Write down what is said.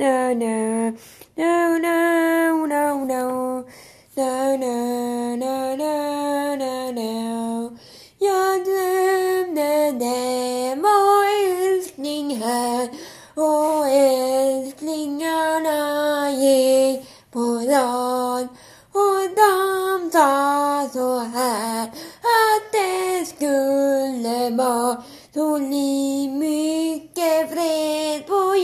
no, no, no, no, no, no. No, no, no, no, no, no. Jag drömde dem och älskling här och älsklingarna gick på rad och de sa så här att det skulle vara så mycket fred på